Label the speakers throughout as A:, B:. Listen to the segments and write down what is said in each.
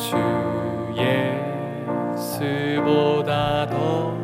A: 주 예수보다 더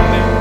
A: 네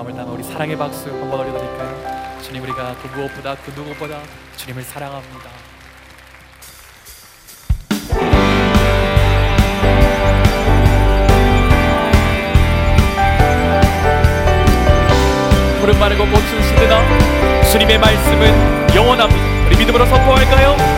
A: 마음을 담아 우리 사랑의 박수 한번 올려드릴까요? 주님 우리가 그 무엇보다 그 누구보다 주님을 사랑합니다. 푸른 마르고 고춘 시드나 주님의 말씀은 영원합니다. 우리 믿음으로 선포할까요?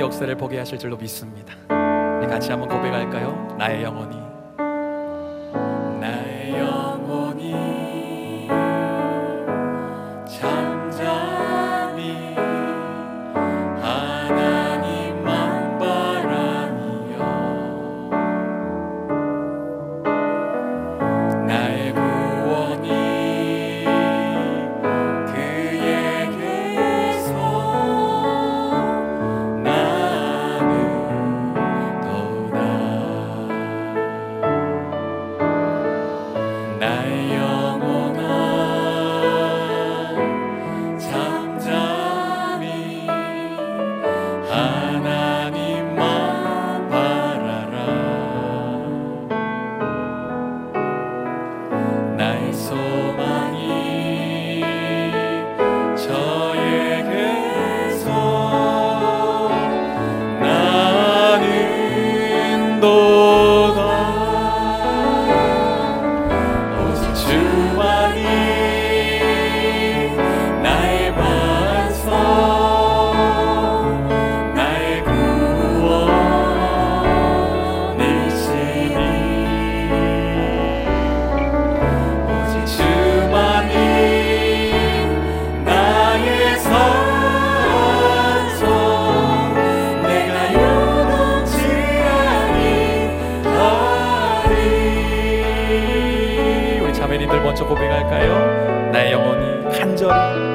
A: 역사를 보게 하실 줄로 믿습니다. 네, 같이 한번 고백할까요? 나의 영혼이 고백할까요? 나의 영혼이 간절히